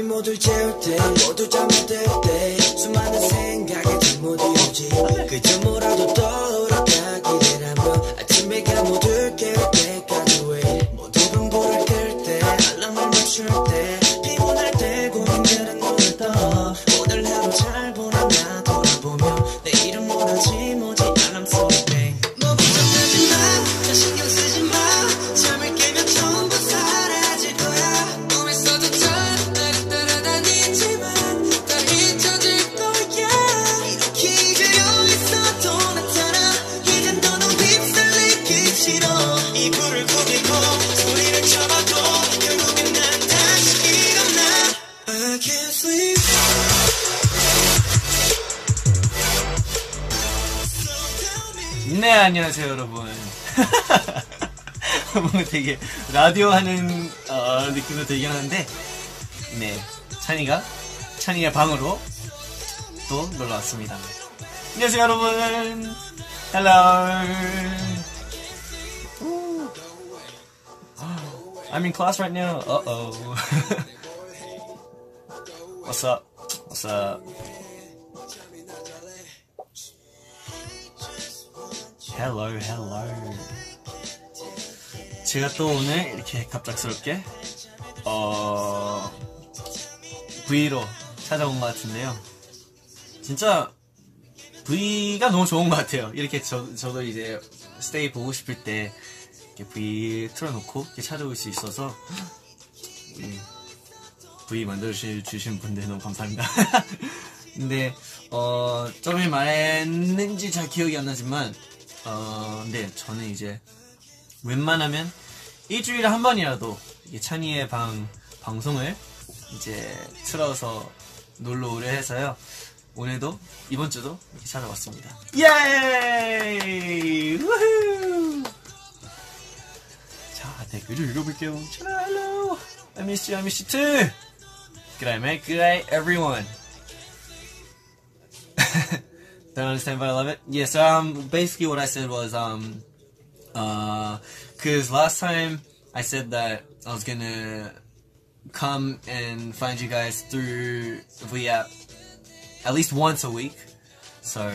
밤이 모두 재울 때 모두 잠이 들때 수많은 생각에 잠못 이루지. 그저 뭐라도 기대라 되게 라디오 하는 어, 느낌도 되긴 하는데, 네, 찬이가 찬이의 방으로 또 놀러 왔습니다. 안녕하세요, 여러분. Hello. I'm in class right now. Uh oh. What's up? What's up? Hello, hello. 제가 또 오늘 이렇게 갑작스럽게 어 V로 찾아온 것 같은데요. 진짜 V가 너무 좋은 것 같아요. 이렇게 저, 저도 이제 스테이 보고 싶을 때 V 틀어놓고 이렇게 찾아올 수 있어서 우리 V 만들어 주신 분들 너무 감사합니다. 근데 어 저번에 말했는지 잘 기억이 안 나지만 어 네, 저는 이제 웬만하면 일주일에 한 번이라도 찬이의 방 방송을 이제 틀어서 놀러 오려 해서요. 오늘도 이번 주도 이렇게 찾아왔습니다. 예이! 우후! 자, 댓글을 읽어볼게요. Hello, I miss you, I miss you too. Good day, mate. Good day, everyone. Don't understand, but I love it. Yes. Um. Basically, what I said was um. Uh. Cause last time I said that I was gonna come and find you guys through V app at least once a week. So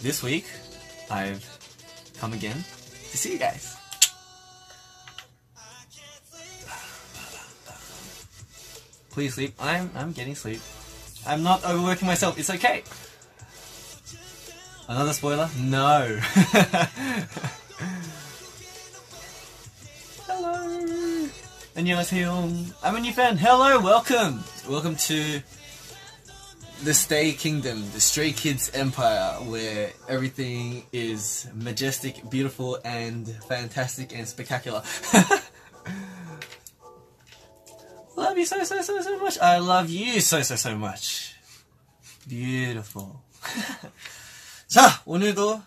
this week I've come again to see you guys. Please sleep. I'm I'm getting sleep. I'm not overworking myself. It's okay. Another spoiler? No. Hello. 안녕하세요. I'm a new fan. Hello, welcome. Welcome to the Stay Kingdom, the Stray Kids Empire, where everything is majestic, beautiful, and fantastic and spectacular. love you so, so, so, so much. I love you so, so, so much. Beautiful. 자, 오늘도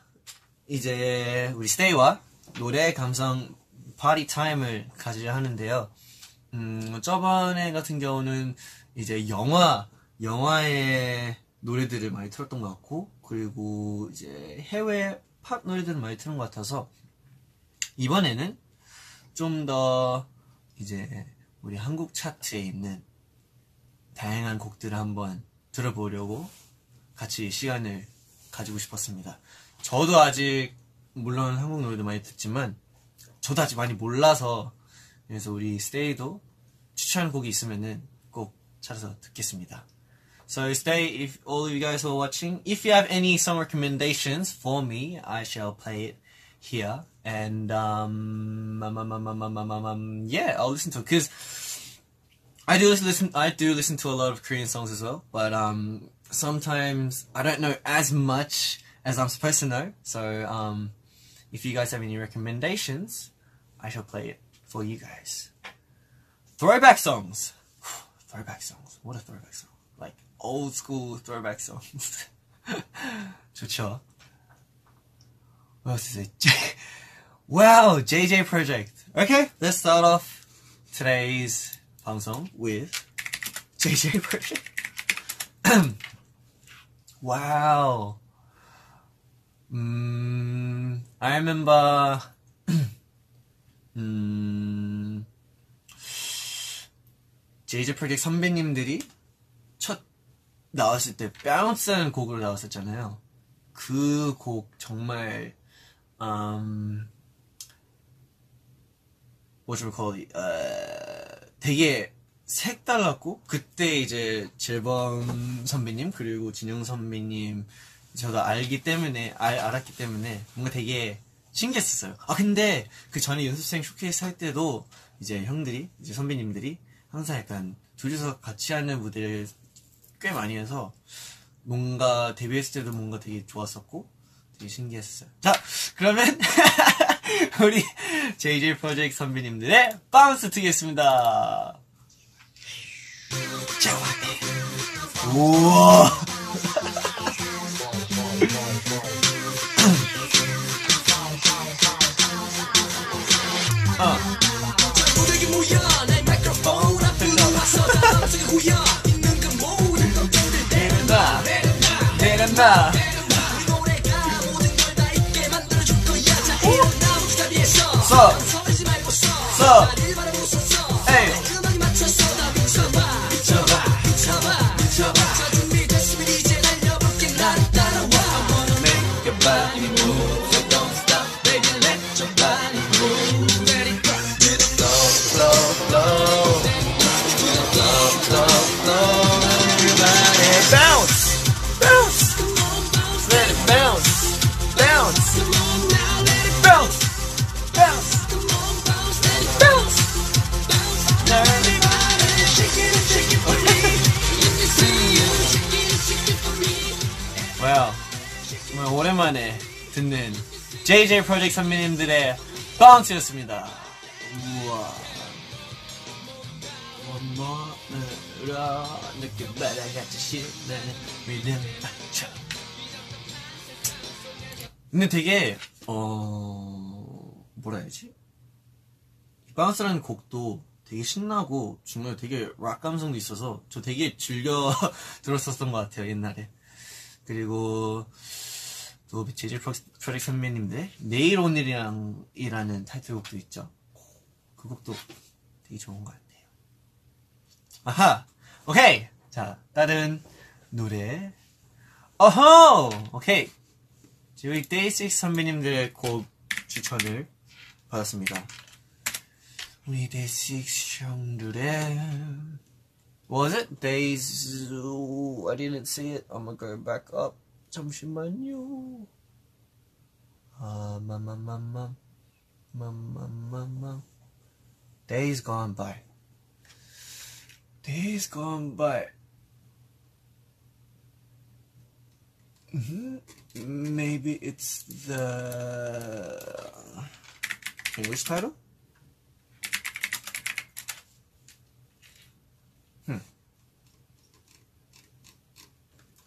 이제 우리 스테이와 노래 감성 파티 타임을 가지려 하는데요. 음, 저번에 같은 경우는 이제 영화, 영화의 노래들을 많이 틀었던 것 같고, 그리고 이제 해외 팝 노래들을 많이 틀은 것 같아서, 이번에는 좀 더 이제 우리 한국 차트에 있는 다양한 곡들을 한번 들어보려고 같이 시간을 가지고 싶었습니다. 저도 아직 물론 한국 노래도 많이 듣지만 저도 아직 많이 몰라서 그래서 우리 스테이도 추천 곡이 있으면은 꼭 찾아서 듣겠습니다. So stay if all of you guys were watching. If you have any song recommendations for me, I shall play it here. And um, um, um, um, um, um, um, um yeah, I'll listen to it because I do listen. I do listen to a lot of Korean songs as well, but um, sometimes I don't know as much as I'm supposed to know. So um, if you guys have any recommendations, I shall play it for you guys. Throwback songs. throwback songs. What a throwback song. Like old school throwback songs. Chucha. What else is it? wow, JJ Project. Okay, let's start off today's punk song with JJ Project. wow. Mm, I remember. mm, 제이제 프로젝트 선배님들이 첫 나왔을 때 Bounce라는 곡으로 나왔었잖아요. 그 곡 정말 음, what you call it, 어, 되게 색달랐고 그때 이제 재범 선배님 그리고 진영 선배님 저도 알기 때문에 알, 알았기 때문에 뭔가 되게 신기했었어요. 아 근데 그 전에 연습생 쇼케이스 할 때도 이제 형들이 이제 선배님들이 항상 약간 둘이서 같이 하는 무대를 꽤 많이 해서 뭔가 데뷔했을 때도 뭔가 되게 좋았었고 되게 신기했어요. 자 그러면 우리 JJ 프로젝트 선배님들의 바운스 듣겠습니다. 우와. 후여 있는 그 모든 것들을 내려놔 내려놔 우리 노래가 모든 걸다 있게 만들어줄 거야 자 일어나 무대 위에서 서. 서지 말고 서 서. 나를 바라보소서 JJ 프로젝트 선배님들의 Bounce였습니다. 우와. 온몸으로 느껴봐 다같이 신나는 리듬 맞춰 근데 되게 어 뭐라 해야지? 이 Bounce라는 곡도 되게 신나고 정말 되게 락 감성도 있어서 저 되게 즐겨 들었었던 것 같아요 옛날에. 그리고 또 JJ 프로젝트 선배님들 내일 오늘이랑 이라는 타이틀곡도 있죠. 그 곡도 되게 좋은 것 같아요. 아하! 오케이! 자 다른 노래. 어허! 오케이! 저희 데이식스 선배님들의 곡 추천을 받았습니다. 우리 데이식스 형들의 Was it days? I didn't see it. I'm gonna go back up. 잠시만요. 아, 맘맘맘맘. 맘맘맘맘. Days gone by. Days gone by. Mhm. Maybe it's the English title?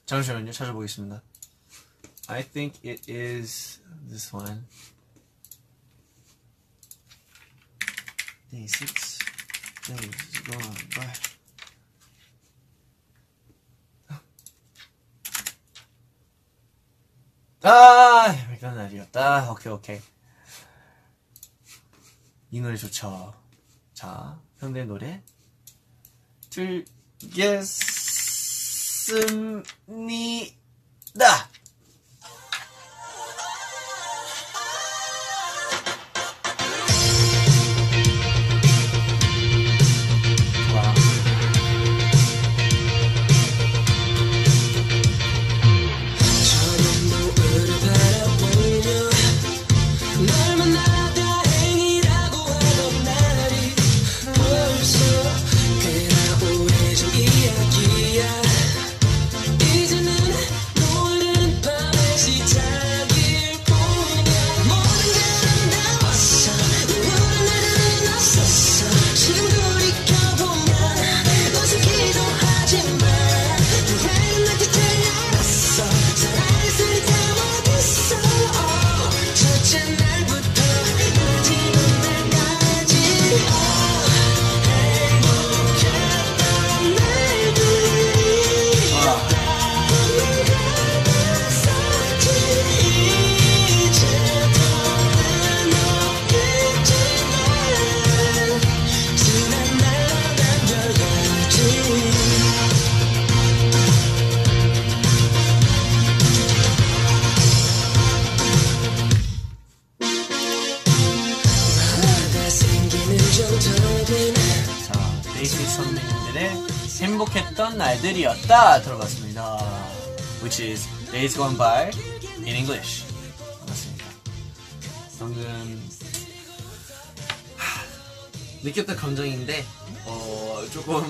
잠시만요. 찾아보겠습니다. I think it is this one. Day six. Days gone by. 아, 이런 날이었다. 오케이, 오케이. 이 노래 좋죠. 자, 현대 노래 들겠습니다. 느꼈던 감정인데 어, 조금 어,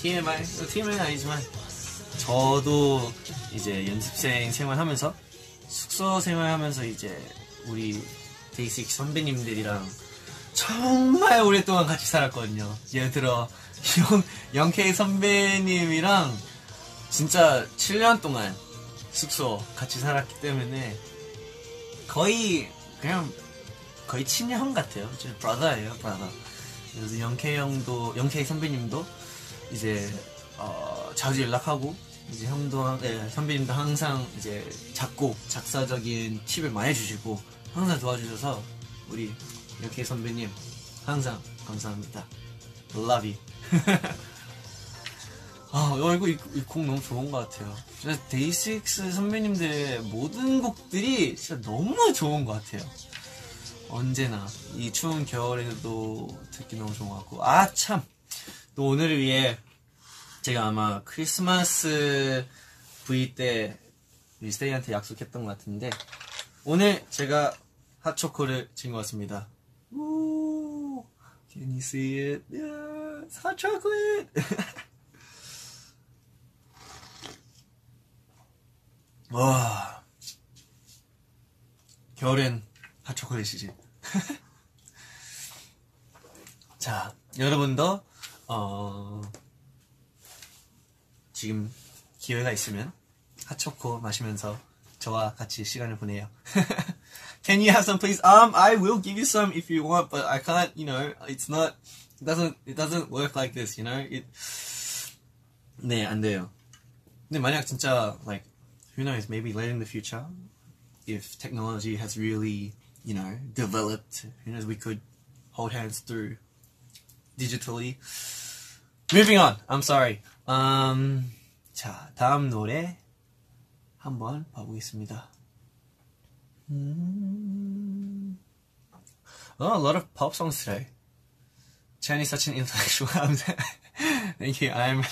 TMI, TMI는 아니지만 저도 이제 연습생 생활하면서 숙소 생활하면서 이제 우리 데이식 선배님들이랑 정말 오랫동안 같이 살았거든요. 예를 들어 영, 영케이 선배님이랑 진짜 7년 동안 숙소 같이 살았기 때문에 거의 그냥 거의 친형 같아요. 제 브라더예요, 브라더. 그래서 영케이 형도 영케이 선배님도 이제 어, 자주 연락하고 이제 형도 네, 선배님도 항상 이제 작곡 작사적인 팁을 많이 주시고 항상 도와주셔서 우리 영케이 선배님 항상 감사합니다. Love you. 아, 어, 이거 이곡 너무 좋은 것 같아요. 진짜 데이식스 선배님들의 모든 곡들이 진짜 너무 좋은 것 같아요. 언제나 이 추운 겨울에도 듣기 너무 좋은 것 같고 아 참 또 오늘을 위해 제가 아마 크리스마스 V 때 리스테이한테 약속했던 것 같은데 오늘 제가 핫초코를 진 것 같습니다. 오, can you see it? Yes, hot chocolate. 와, 겨울엔 핫초콜릿이지. 자, 여러분도 어, 지금 기회가 있으면 핫초코 마시면서 저와 같이 시간을 보내요. Can you have some, please? Um, I will give you some if you want, but I can't. You know, it's not. It doesn't. It doesn't work like this. You know, it. 네, 안 돼요. 근데 만약 진짜 like, who knows? Maybe later in the future, if technology has really, you know, developed, who knows? We could hold hands through digitally. Moving on. I'm sorry. Um, 자, 다음 노래 한번 봐보겠습니다. 음... Oh, a lot of pop songs today. Chan is such an intellectual. Thank you. I'm.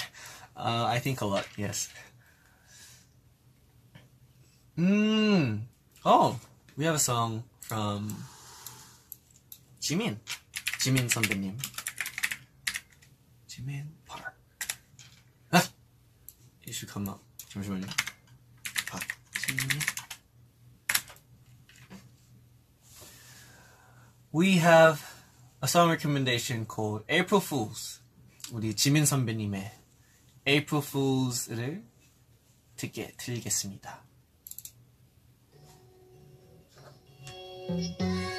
Uh, I think a lot. Yes. Mm. Oh, we have a song from Jimin. Jimin 선배님. Jimin Park. 아! Come up. 잠시만요. 박지민. We have a song recommendation called April Fools. 우리 지민 선배님의 April Fools를 듣게 드리겠습니다. 내버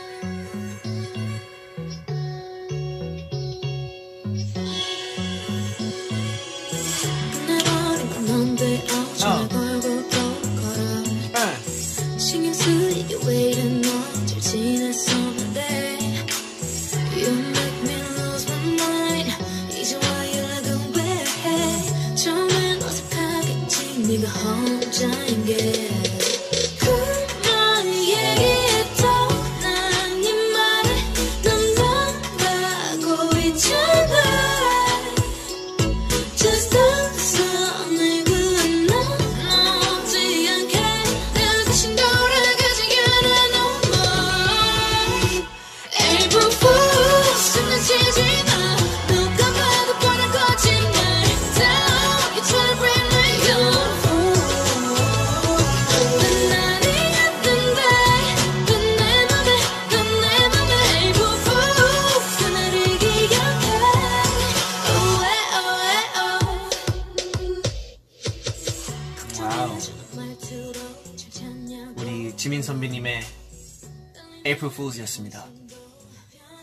Fools였습니다.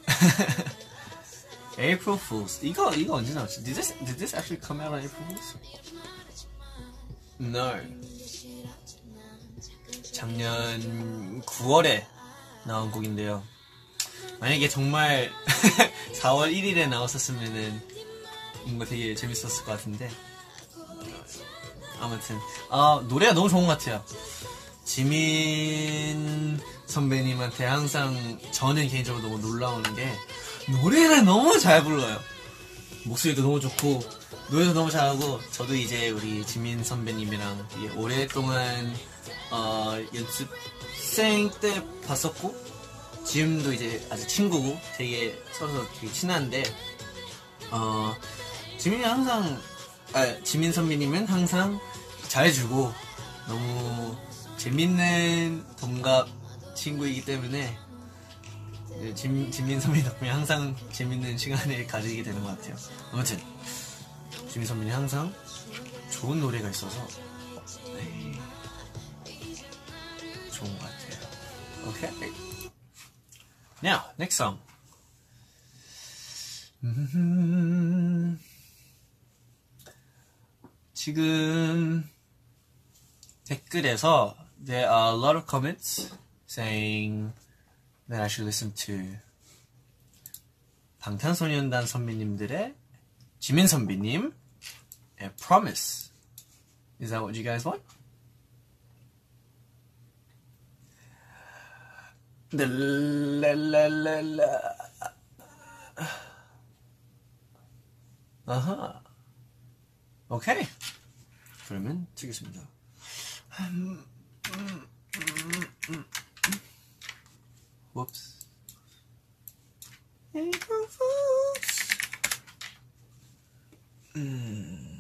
April Fools. 이거 이거 언제 나왔지? Did this did this actually come out on April Fools? No. 작년 9월에 나온 곡인데요. 만약에 정말 4월 1일에 나왔었으면은 뭔가 되게 재밌었을 것 같은데. 아무튼 아 노래가 너무 좋은 것 같아요. 지민 선배님한테 항상 저는 개인적으로 너무 놀라우는 게 노래를 너무 잘 불러요. 목소리도 너무 좋고 노래도 너무 잘하고 저도 이제 우리 지민 선배님이랑 오랫동안 어, 연습생 때 봤었고 지금도 이제 아주 친구고 되게 서로 되게 친한데 어 지민이 항상 아 지민 선배님은 항상 잘해주고 너무 재밌는 동갑 친구이기 때문에 네, 진, 진민 선배님 덕분에 항상 재밌는 시간을 가지게 되는 것 같아요. 아무튼 진민 선배님 항상 좋은 노래가 있어서 네, 좋은 것 같아요. 오케이. Now, next song. 음, 지금 댓글에서 there are a lot of comments saying that I should listen to 방탄소년단 선배님들의 지민 선배님 의 Promise. Is that what you guys want? 네, 랄랄랄라. 아하. 오케이. 그러면 치겠습니다. Whoops. April Fools. 음.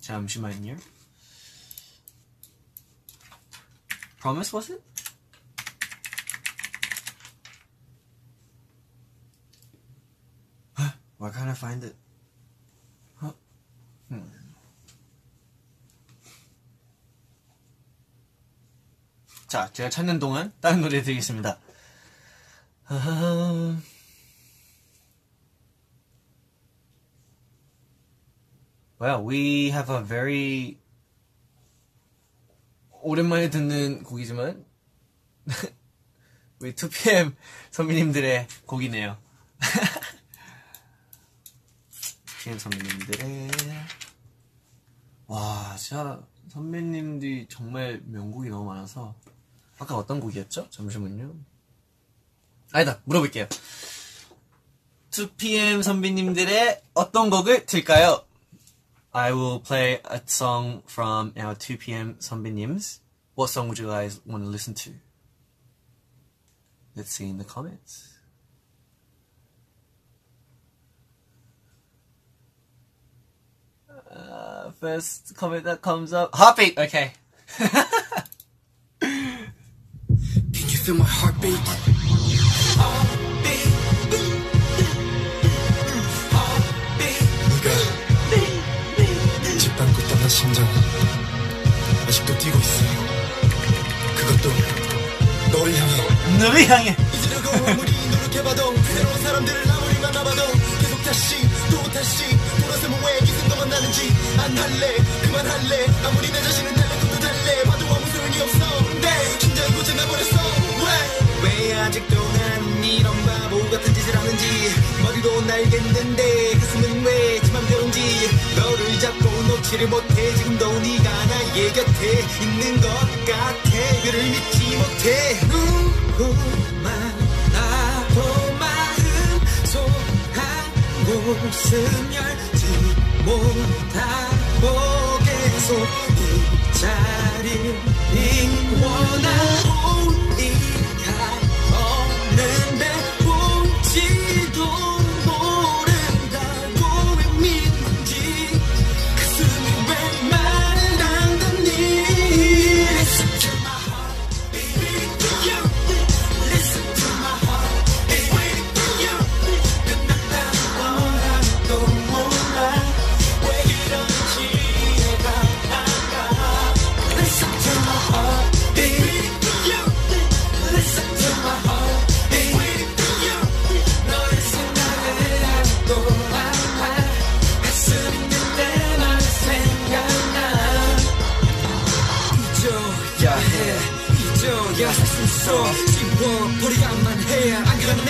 잠시만요. Promise was it? Huh? Why can't I find it? Hmm. 자, 제가 찾는 동안 다른 노래 드리겠습니다. 아하. Well, we have a very 오랜만에 듣는 곡이지만 우리 2PM 선배님들의 곡이네요. 2PM 선배님들의 와, 진짜 선배님들이 정말 명곡이 너무 많아서 아까 어떤 곡이었죠? 잠시만요. 아니다, 물어볼게요. 2PM 선배님들의 어떤 곡을 틀까요? I will play a song from our 2PM 선배님's. What song would you guys want to listen to? Let's see in the comments. Uh, first comment that comes up. Heartbeat! Okay. Can you feel my heartbeat? 네가 짓밟고 떠난 심장 아직도 뛰고 있어 그것도 너를 향해 너를 향해. 잊으려고 아무리 노력해봐도 새로운 사람들을 아무리 만나봐도 다시 또 다시. 돌아서면 왜 기승도만 나는지 안 할래. 그만할래. 아무리 내 자신을 달래고도 달래. 봐도 아무 소용이 없어. 내 심장이 고장나버렸어. 왜? 왜 아직도 난 이런 바보 같은 짓을 하는지. 머리로 날겠는데 가슴은 왜 지 맘대로인지. 너를 잡고 놓지를 못해. 지금도 네가 나의 곁에 있는 것 같아. 그를 믿지 못해. 누구만 열지 못하고 계속 이 자리를 원하고 이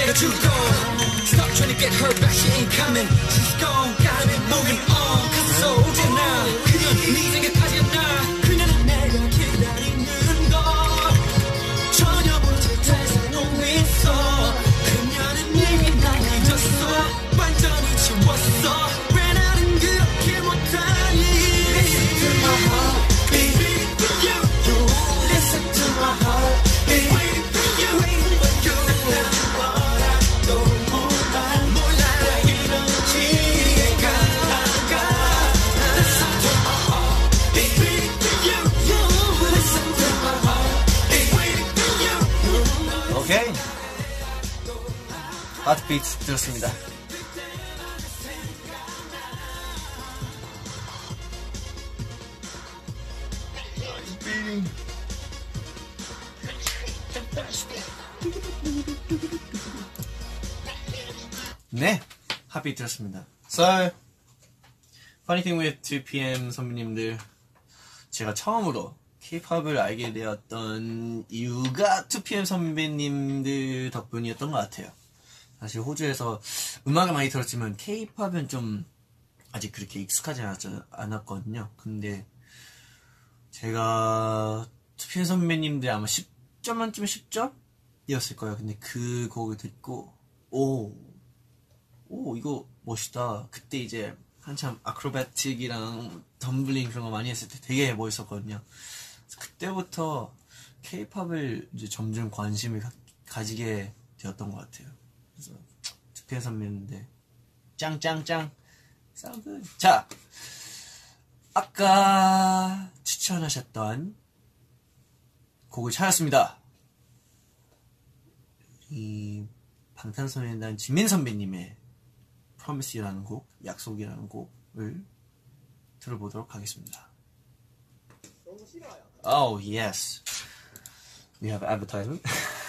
해안 그러면 내가 죽어 Stop trying to get her back she ain't coming She's gone 들었습니다. 네, 하트비트 들었습니다. So, funny thing with 2PM 선배님들, 제가 처음으로 K-팝을 알게 되었던 이유가 2PM 선배님들 덕분이었던 것 같아요. 사실 호주에서 음악을 많이 들었지만 K-팝은 좀 아직 그렇게 익숙하지 않았, 않았거든요. 근데 제가 2PM 선배님들 아마 10점 만점에 10점이었을 거예요. 근데 그 곡을 듣고 오, 오 이거 멋있다. 그때 이제 한참 아크로바틱이랑 덤블링 그런 거 많이 했을 때 되게 멋있었거든요. 그때부터 케이팝을 이제 점점 관심을 가, 지게 되었던 것 같아요. 투피의 선배인데 짱짱짱 good. 자 아까 추천하셨던 곡을 찾았습니다. 이 방탄소년단 지민 선배님의 Promise라는 곡, 약속이라는 곡을 들어보도록 하겠습니다. Oh yes, we have advertisement.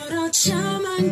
멀어져만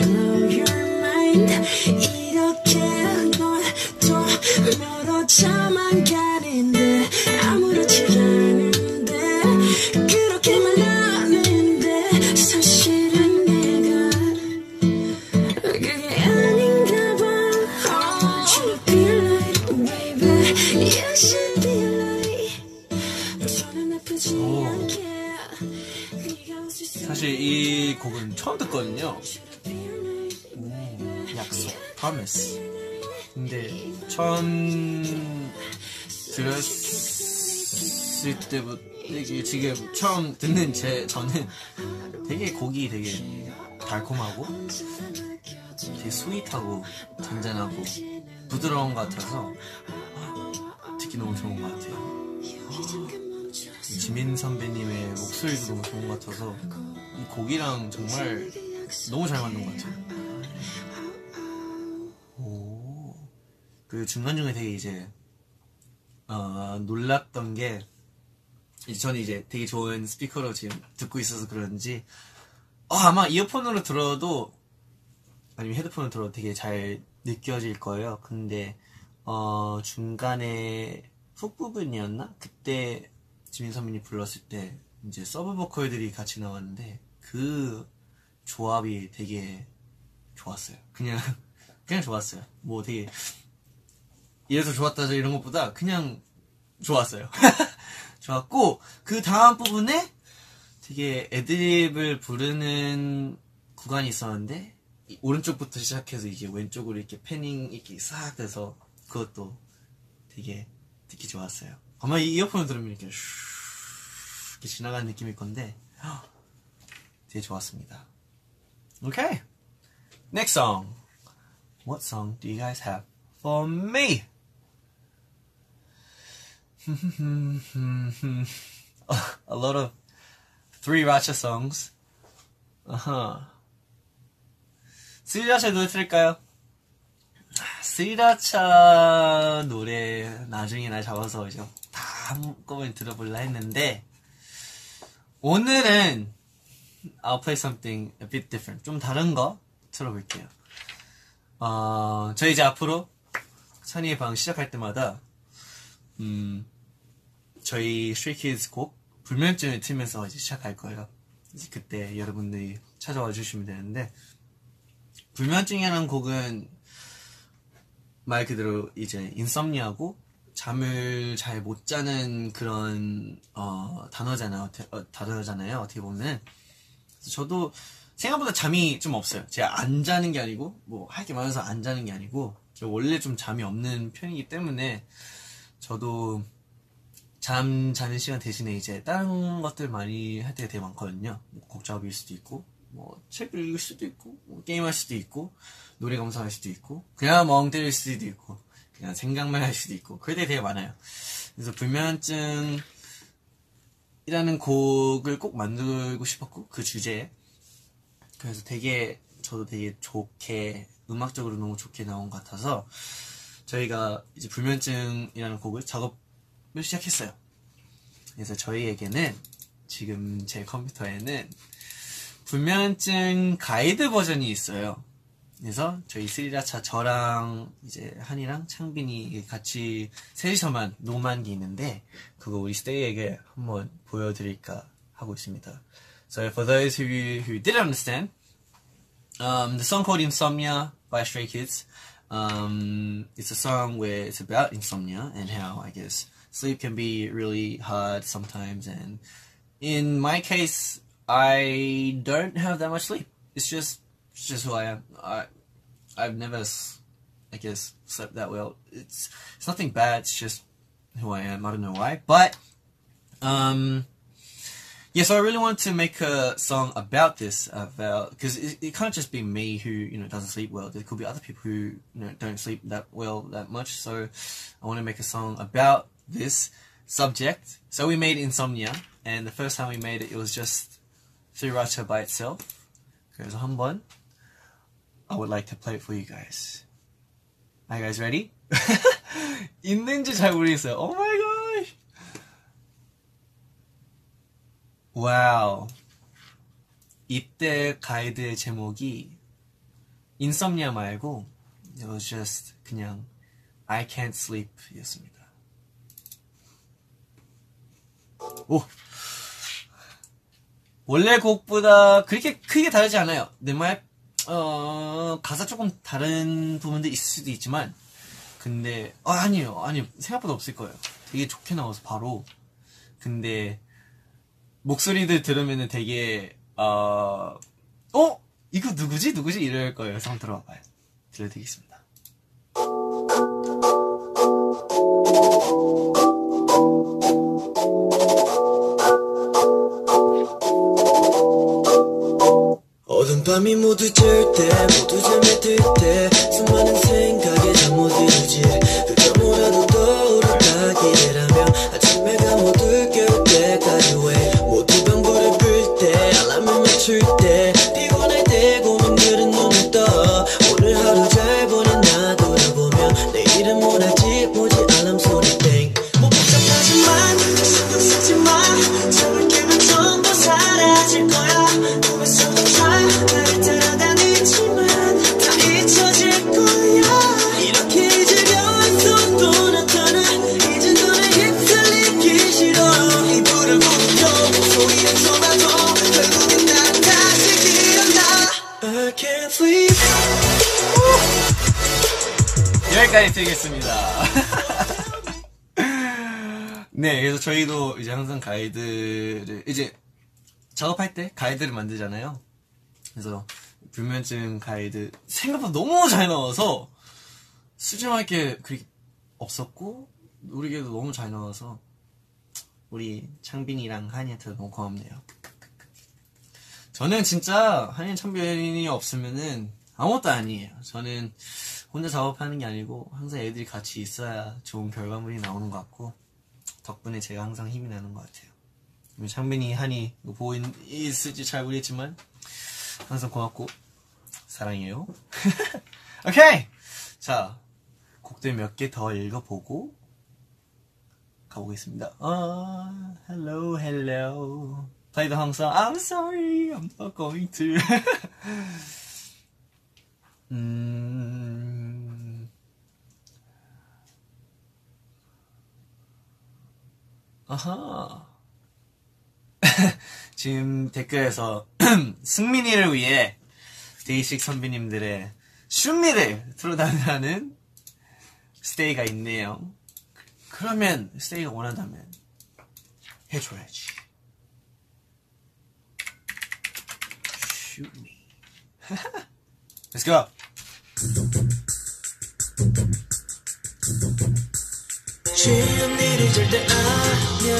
들었을 때부터 이게 지금 처음 듣는 제 저는 되게 곡이 되게 달콤하고 되게 sweet하고 잔잔하고 부드러운 것 같아서 듣기 너무 좋은 것 같아요. 지민 선배님의 목소리도 너무 좋은 것 같아서 이 곡이랑 정말 너무 잘 맞는 것 같아요. 오. 그 중간중간에 되게 이제, 어, 놀랐던 게, 저는 이제 되게 좋은 스피커로 지금 듣고 있어서 그런지, 어, 아마 이어폰으로 들어도, 아니면 헤드폰으로 들어도 되게 잘 느껴질 거예요. 근데, 어, 중간에 hook 부분이었나? 그때 지민 선배님 불렀을 때, 이제 서브 보컬들이 같이 나왔는데, 그 조합이 되게 좋았어요. 그냥, 그냥 좋았어요. 뭐 되게, 이래서 좋았다 이런 것보다 그냥 좋았어요. 좋았고, 그 다음 부분에 되게 애드립을 부르는 구간이 있었는데, 이 오른쪽부터 시작해서 이게 왼쪽으로 이렇게 패닝 이렇게 싹 돼서 그것도 되게 듣기 좋았어요. 아마 이 이어폰을 들으면 이렇게 슈 이렇게 지나가는 느낌일 건데, 되게 좋았습니다. Okay. Next song. What song do you guys have for me? a lot of three Racha songs. Uh-huh. 스리라차 노래 틀을까요? 스리라차 노래 나중에 날 잡아서 이제 다 한꺼번에 들어볼라 했는데 오늘은 I'll play something a bit different. 좀 다른 거 틀어볼게요. 어, 저희 이제 앞으로 찬이의 방 시작할 때마다 음, 저희 Kids 곡 불면증을 틀면서 이제 시작할 거예요. 이제 그때 여러분들이 찾아와 주시면 되는데 불면증이라는 곡은 말 그대로 이제 인썸니아고 잠을 잘 못 자는 그런 어, 단어잖아요. 어, 단어잖아요. 어떻게 보면 저도 생각보다 잠이 좀 없어요. 제가 안 자는 게 아니고 뭐 할 게 많아서 안 자는 게 아니고 저 원래 좀 잠이 없는 편이기 때문에 저도 잠 자는 시간 대신에 이제 다른 것들 많이 할 때가 되게 많거든요. 뭐곡 작업일 수도 있고, 뭐책 읽을 수도 있고, 뭐 게임할 수도 있고, 노래 감상할 수도 있고, 그냥 멍 때릴 수도 있고, 그냥 생각만 할 수도 있고, 그럴 때 되게 많아요. 그래서 불면증이라는 곡을 꼭 만들고 싶었고, 그 주제에. 그래서 되게, 저도 되게 좋게, 음악적으로 너무 좋게 나온 것 같아서, 저희가 이제 불면증이라는 곡을 작업을 시작했어요. 그래서 저희에게는 지금 제 컴퓨터에는 불면증 가이드 버전이 있어요. 그래서 저희 스리라차 저랑 이제 한이랑 창빈이 같이 셋이서만 녹음한 게 있는데 그거 우리 스테이에게 한번 보여드릴까 하고 있습니다. So for those who who didn't understand, um, the song called Insomnia by Stray Kids. Um, it's a song where it's about insomnia and how I guess sleep can be really hard sometimes. And in my case, I don't have that much sleep. It's just, it's just who I am. I, I've never, I guess, slept that well. It's, it's nothing bad. It's just who I am. I don't know why, but, um, yeah, so I really wanted to make a song about this, about because it, it can't just be me who you know doesn't sleep well. There could be other people who you know don't sleep that well that much. So I want to make a song about this subject. So we made Insomnia, and the first time we made it, it was just Sriracha by itself. 그래서 한번 I would like to play it for you guys. Are you guys ready? 있는지 잘 모르겠어요. Oh my gosh. 와우. 이때 가이드의 제목이 인썸니아 말고 it was just 그냥 I can't sleep 였습니다. 오! 원래 곡보다 그렇게 크게 다르지 않아요. 내 말, 어, 가사 조금 다른 부분도 있을 수도 있지만, 근데, 아, 아니에요. 아니, 생각보다 없을 거예요. 되게 좋게 나와서 바로. 근데, 목소리들 들으면은 되게 어, 어? 이거 누구지? 누구지? 이럴 거예요. 한번 들어봐봐요. 들려드리겠습니다. 밤이 모두 질때 모두 잠에 들때 수많은 드리겠습니다. 네, 그래서 저희도 이제 항상 가이드를, 이제 작업할 때 가이드를 만들잖아요. 그래서 불면증 가이드 생각보다 너무 잘 나와서 수정할 게 그렇게 없었고, 우리에게도 너무 잘 나와서 우리 창빈이랑 한이한테 너무 고맙네요. 저는 진짜 한인 창빈이 없으면은 아무것도 아니에요. 저는 혼자 작업하는 게 아니고 항상 애들이 같이 있어야 좋은 결과물이 나오는 것 같고 덕분에 제가 항상 힘이 나는 것 같아요. 창빈이, 한이, 이거 보고 있, 있을지 잘 모르겠지만, 항상 고맙고, 사랑해요. 오케이! 자, 곡들 몇 개 더 읽어보고, 가보겠습니다. 아, hello, hello. 저희도 항상, I'm sorry, I'm not going to. 음, 아하. 지금 댓글에서 승민이를 위해 데이식 선배님들의 슈미를 틀어달라는 스테이가 있네요. 그러면 스테이가 원한다면 해줘야지. Me. Let's go. 쉬운 일이 절대 아니야.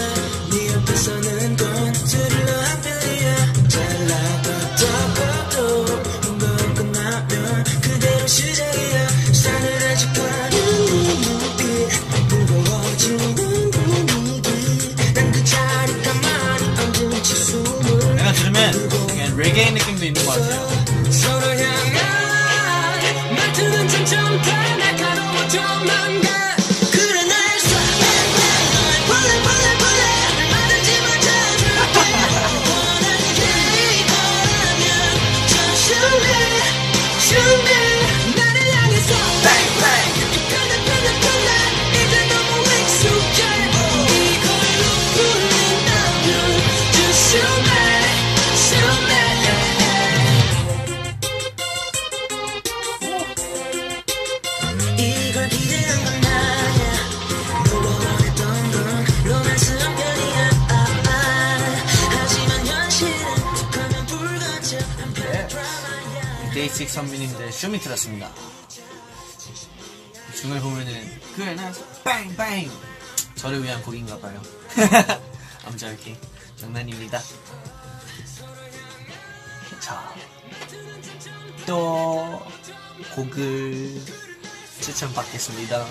네 옆에 서는 건 스릴러 한 편이야. 잘나갔다가도 한번 끝나면 그대로 시작이야. 싸늘해지가는 눈빛 무거워지는 분위기. 난그 자리 가만히 앉은 채 숨을 내가 들으면 약간 레게이 느낌도 있는 것 같아요. 점 드라마야 데이식 선배님들 슈미 틀었습니다. 중을 보면은 그래 나 빵빵 저를 위한 곡인가 봐요. 아무튼 이렇게 장난입니다. 자, 또 곡을 추천받겠습니다.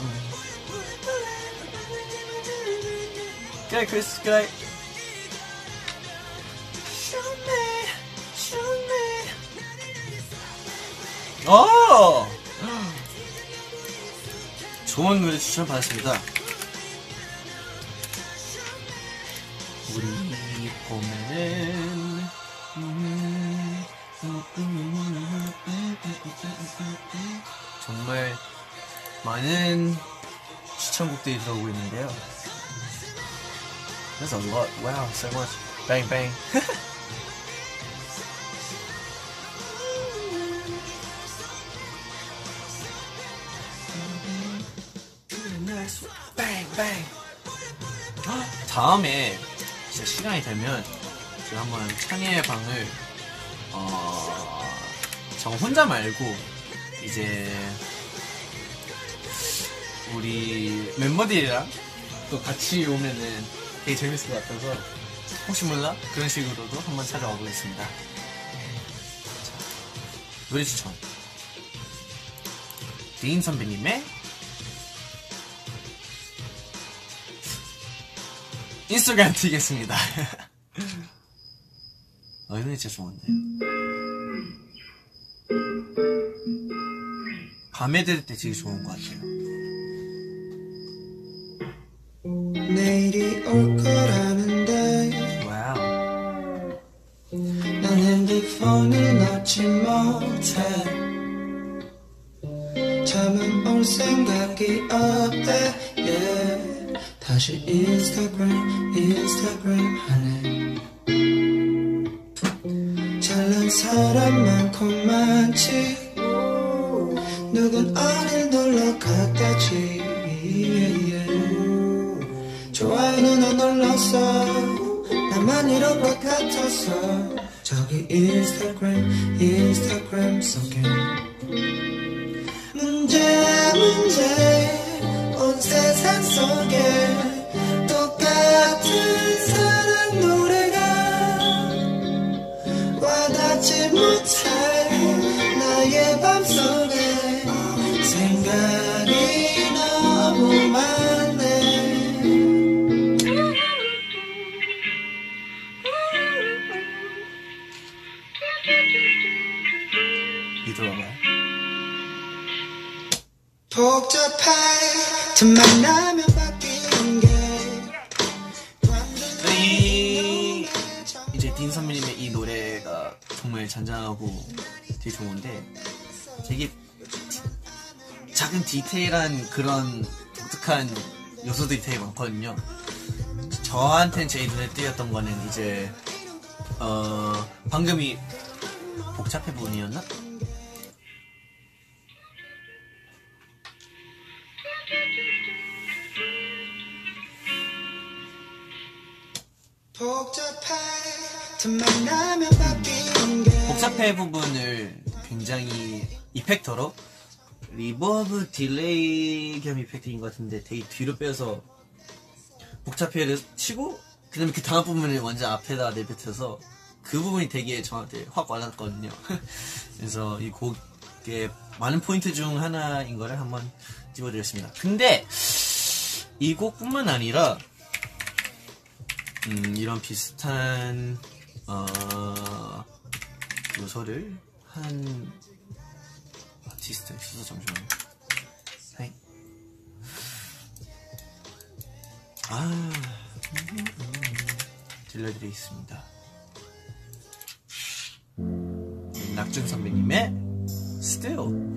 그래 크리스 그래. 오! 좋은 노래 추천 받았습니다. 우리 봄에는 정말 많은 추천곡들이 들어오고 있는데요. There's a lot. Wow, so much. Bang. bang, 다음에 진짜 시간이 되면 제가 한번 창의 방을 어, 저 혼자 말고 이제 우리 멤버들이랑 또 같이 오면은 되게 재밌을 것 같아서 혹시 몰라 그런 식으로도 한번 찾아와 보겠습니다. 자, 노래 추천. 데인 선배님의 인스타그램 틀겠습니다. 어, 이 노래 진짜 좋은데. 밤에 들을 때 되게 좋은 것 같아요. 내일이 올 걸 아는데 와우. 난 핸드폰을 놓지 못해 잠은 올 생각이 없대 yeah. 다시 인스타그램 인스타그램 하네. 잘난 사람 많고 많지. 누군 어딜 놀러 갔다지. yeah, yeah. 좋아요는 안 눌렀어. 나만 이런 것 같았어 저기 인스타그램 인스타그램 속에 디테일한 그런 독특한 요소들이 되게 많거든요. 저한텐 제일 눈에 띄었던 거는 이제 어 방금이 복잡해 부분이었나? 복잡해 부분을 굉장히 effector로 reverb delay 겸 effect인 것 같은데 되게 뒤로 빼서 복잡해를 치고 그 다음에 그 다음 부분을 완전 앞에다 내뱉어서 그 부분이 되게 저한테 확 와닿았거든요. 그래서 이 곡의 많은 포인트 중 하나인 거를 한번 집어드렸습니다. 근데 이 곡뿐만 아니라 음, 이런 비슷한 어, 요소를 한 아티스트 있어서 잠시만요. 네. 아, 들려드리겠습니다. 낙준 선배님의 Still.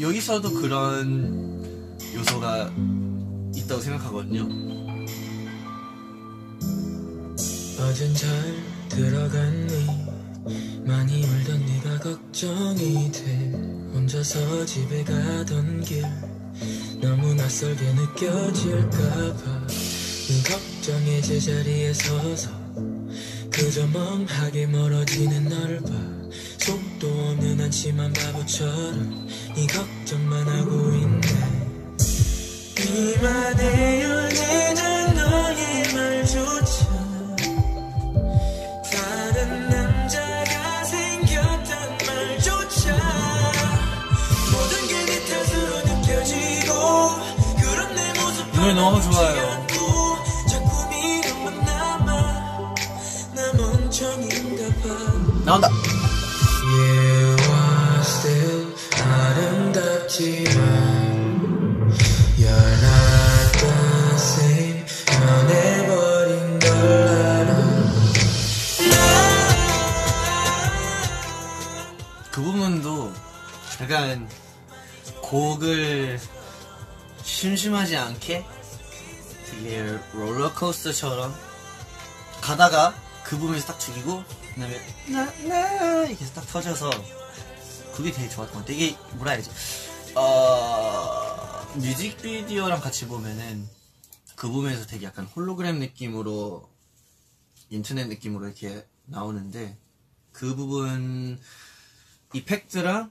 여기서도 그런 요소가 있다고 생각하거든요. 어젠 잘 들어갔니 많이 울던 네가 걱정이 돼 혼자서 집에 가던 길 너무 낯설게 느껴질까봐 이 걱정의 제자리에 서서 그저 멍하게 멀어지는 너를 봐. 속도 없는 한심한 바보처럼 이 걱정만 하고 있네. 이만해 연애 변해버린 걸 알아 그 부분도 약간 곡을 심심하지 않게 되게 롤러코스터처럼 가다가 그 부분에서 딱 죽이고 그 다음에 나나 이렇게 해서 딱 터져서 그게 되게 좋았던 것 같아요. 되게 뭐라 해야지 어 뮤직비디오랑 같이 보면은 그 부분에서 되게 약간 홀로그램 느낌으로 인터넷 느낌으로 이렇게 나오는데 그 부분 이펙트랑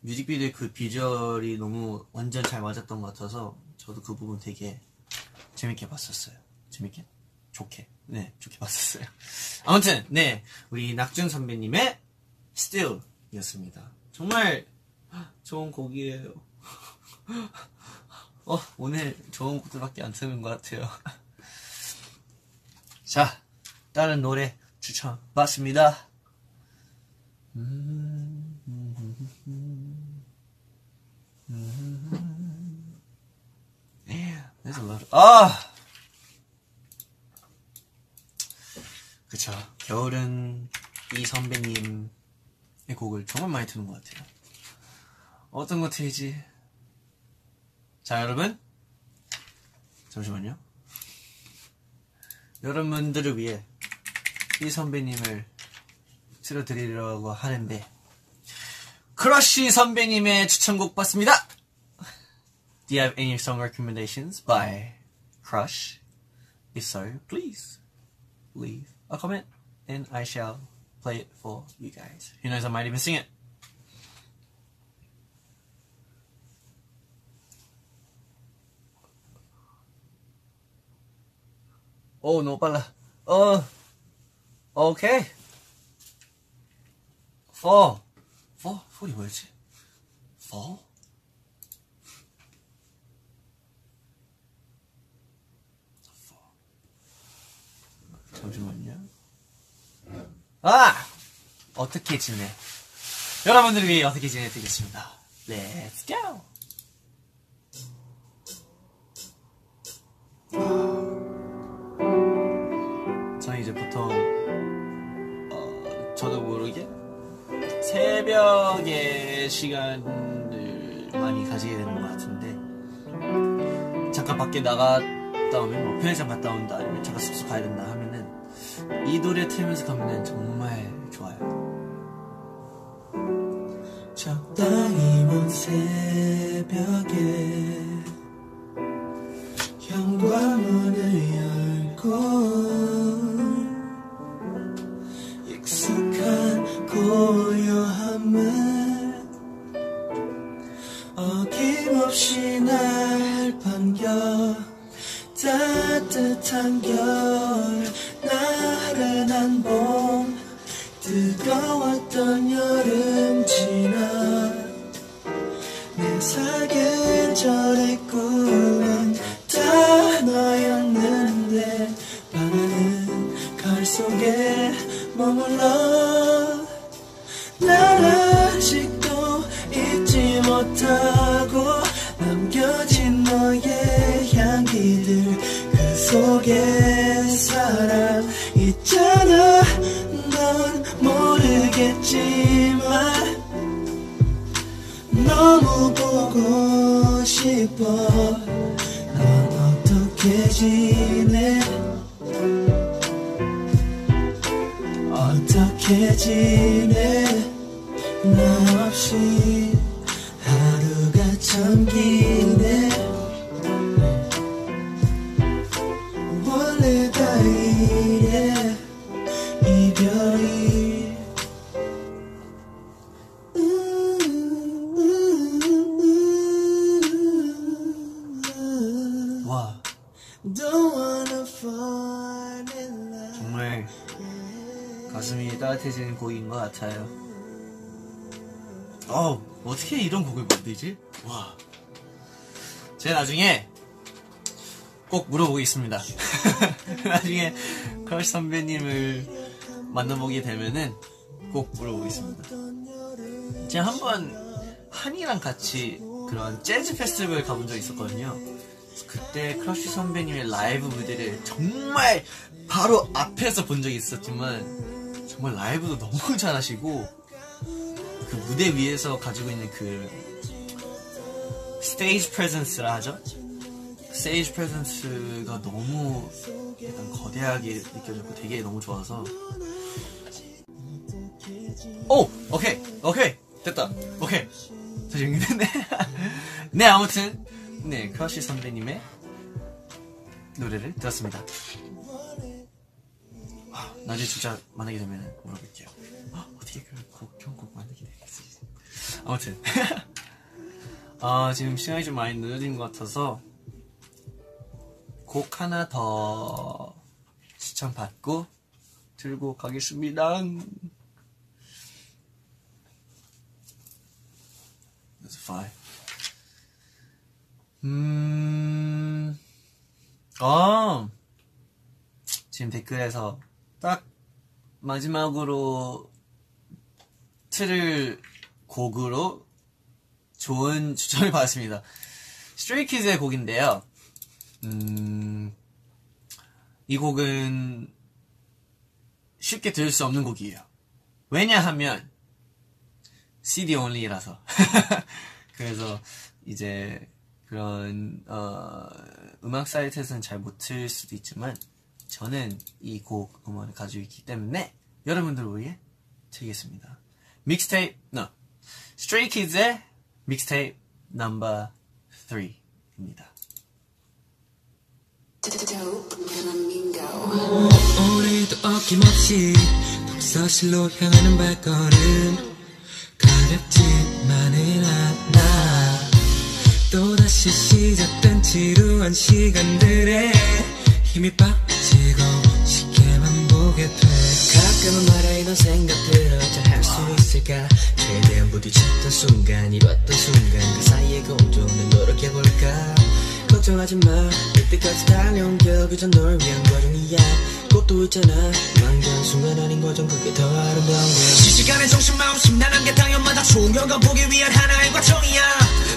뮤직비디오의 그 비주얼이 너무 완전 잘 맞았던 것 같아서 저도 그 부분 되게 재밌게 봤었어요. 재밌게? 좋게. 네, 좋게 봤었어요. 아무튼, 네, 우리 낙준 선배님의 Still 이었습니다. 정말 좋은 곡이에요. 어, 오늘 좋은 곡들밖에 안 트는 것 같아요. 자, 다른 노래 추천 받습니다. There's a lot. 아! 그쵸. 겨울은 이 선배님의 곡을 정말 많이 듣는 것 같아요. 어떤 거 틀지? 자, 여러분. 잠시만요. 여러분들을 위해 이 선배님을 틀어드리려고 하는데, 크러쉬 선배님의 추천곡 받습니다! Do you have any song recommendations by Crush? If so, please leave a comment and I shall play it for you guys. Who knows, I might even sing it. Oh, no pala. Oh, okay. Fall. Fall? 40 words. Four. 잠시만요. 아! 어떻게 지내? 여러분들을 위해 어떻게 지내드리겠습니다. Let's go! 저는 이제 보통 어, 저도 모르게 새벽에 시간을 많이 가지게 되는 것 같은데 잠깐 밖에 나갔다 오면 뭐 편의점 갔다 온다 아니면 잠깐 숙소 가야 된다 하면은 이 노래 틀면서 가면은 정말 어떻게 지내 나 없이 하루가 참 기네 따뜻해지는 곡인 것 같아요. 어 어떻게 이런 곡을 만들지? 와 제가 나중에 꼭 물어보겠습니다. 나중에 크러쉬 선배님을 만나보게 되면은 꼭 물어보겠습니다. 제가 한 번 한이랑 같이 그런 재즈 페스티벌 가본 적 있었거든요. 그때 크러쉬 선배님의 라이브 무대를 정말 바로 앞에서 본 적이 있었지만 정말 라이브도 너무 잘하시고 그 무대 위에서 가지고 있는 그 스테이지 프레젠스라 하죠? 스테이지 프레젠스가 너무 약간 거대하게 느껴졌고 되게 너무 좋아서 오! 오케이! 오케이! 됐다! 오케이! 다시 연결됐네. 네, 아무튼, 네, 크러쉬 선배님의 노래를 들었습니다. 아, 나중에 진짜 만나게 되면 물어볼게요. 아, 어떻게 그런 곡, 좋은 곡 만들게 되겠지? 아무튼. 아, 지금 시간이 좀 많이 늦어진 것 같아서, 곡 하나 더 추천받고 들고 가겠습니다. 음, 아, 지금 댓글에서 딱 마지막으로 틀을 곡으로 좋은 추천을 받았습니다. 스트레이키즈의 곡인데요. 음, 이 곡은 쉽게 들을 수 없는 곡이에요. 왜냐하면 CD only라서. 그래서 이제 그런 어, 음악 사이트에서는 잘 못 틀 수도 있지만 저는 이 곡 음원을 가지고 있기 때문에 여러분들을 위해 드리겠습니다. 믹스테이프, no. Stray Kids의 믹스테이프 넘버 3입니다. 오늘도 어김없이 독서실로 향하는 발걸음 가렵지만은 않아 또다시 시작된 지루한 시간들에 힘이 빠 지고 쉽게만 보게 돼. 가끔은 말해 이런 생각들을 잘할 수 있을까? 최대한 부딪혔던 순간 이뤘던 순간 그 사이에 공존을 노력해볼까? 걱정하지 마. 이때까지 달려온 겨 그저 널 위한 과정이야. 꼭 것도 있잖아. 만개한 순간 아닌 과정 그게 더 아름다운 거야. 시시간에 정신 마음 심란한 게 당연마다. 중요한 보기 위한 하나의 과정이야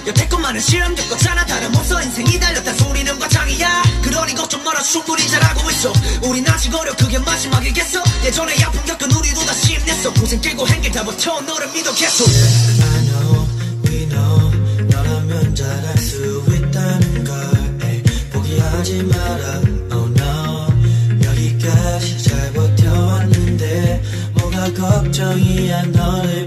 여태껏 많은 실험 겪었잖아. 다름없어 인생이 달렸다. 소리는 과장이야. 그러니 걱정 마라 충분히 잘하고 있어. 우린 아직 어려. 그게 마지막이겠어. 예전에 아픔 겪은 우리도 다시 힘냈어. 고생 깨고 행길 다 버텨. 너를 믿어 계속. I know, we know. 너라면 잘할 수 있다는 걸 에이, 포기하지 마라. Oh no. 여기까지 잘 버텨왔는데 뭐가 걱정이야. 너를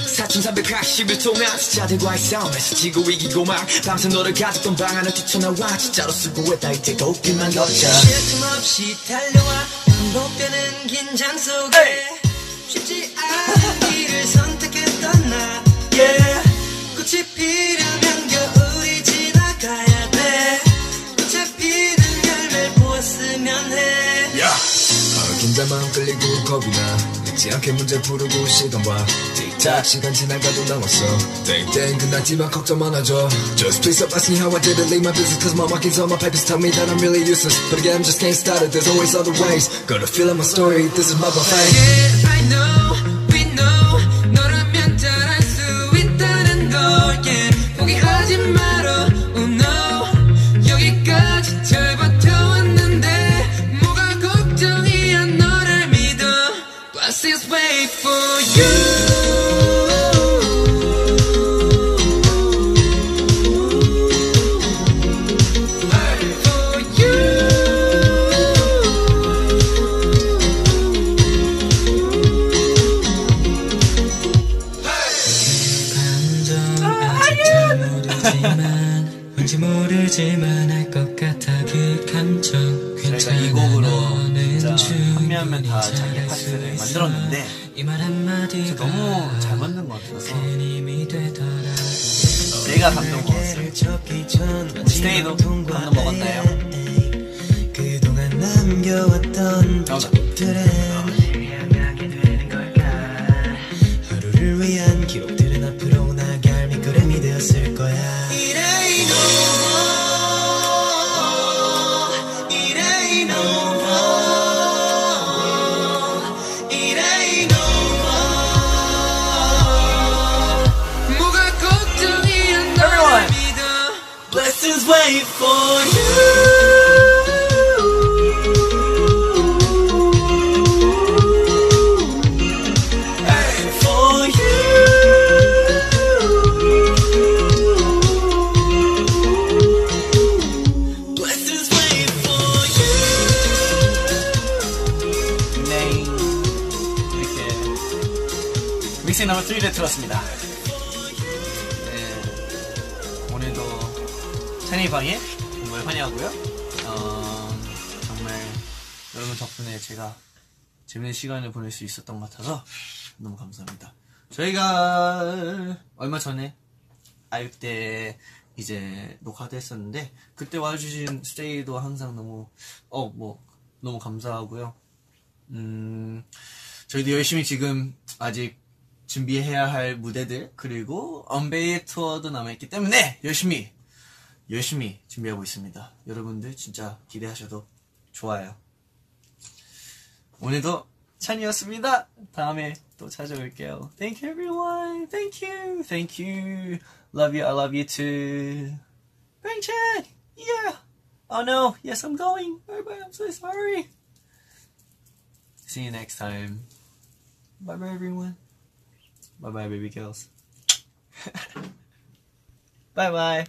4380일 동안 숫자들과의 싸움에서 지고 이기고 막 밤새 너를 가졌던 방 안을 뛰쳐나와 진짜로 수고했다. 이제 꽃길만 걷자. 쉴틈 없이 달려와 반복되는 긴장 속에 쉽지 않은 길을 선택했던 나. Yeah. 꽃이 피려 긴장 마음 끌리고 겁이 나 늦지 않게 문제 풀고 시간 봐 틱탁 시간 지나가도 남았어 땡땡 끝났지만 걱정 많아져 Just please stop asking how I did it Leave my business cause my markings on my papers tell me that I'm really useless But again I'm just getting started There's always other ways Gotta feel in my story This is my buffet Yeah, I know, 너무 잘 만든 것 같아서 제가 감동 먹었어요. 스테이도 감동 먹었나요? Wait for you for you Blessings wait for you 네 이렇게 믹싱 넘버 3를 틀었습니다 제가 재밌는 시간을 보낼 수 있었던 것 같아서 너무 감사합니다 저희가 얼마 전에 아육 때 이제 녹화도 했었는데 그때 와주신 스테이도 항상 너무 어 뭐 너무 감사하고요 음, 저희도 열심히 지금 아직 준비해야 할 무대들 그리고 언베이 투어도 남아있기 때문에 열심히 열심히 준비하고 있습니다. 여러분들 진짜 기대하셔도 좋아요. 오늘도 찬이었습니다. 다음에 또 찾아올게요. Thank you everyone. Thank you. Thank you. Love you. I love you too. Bang Chan. Yeah. Oh no. Yes, I'm going. Bye bye. I'm so sorry. See you next time. Bye bye, everyone. Bye bye, baby girls. bye bye.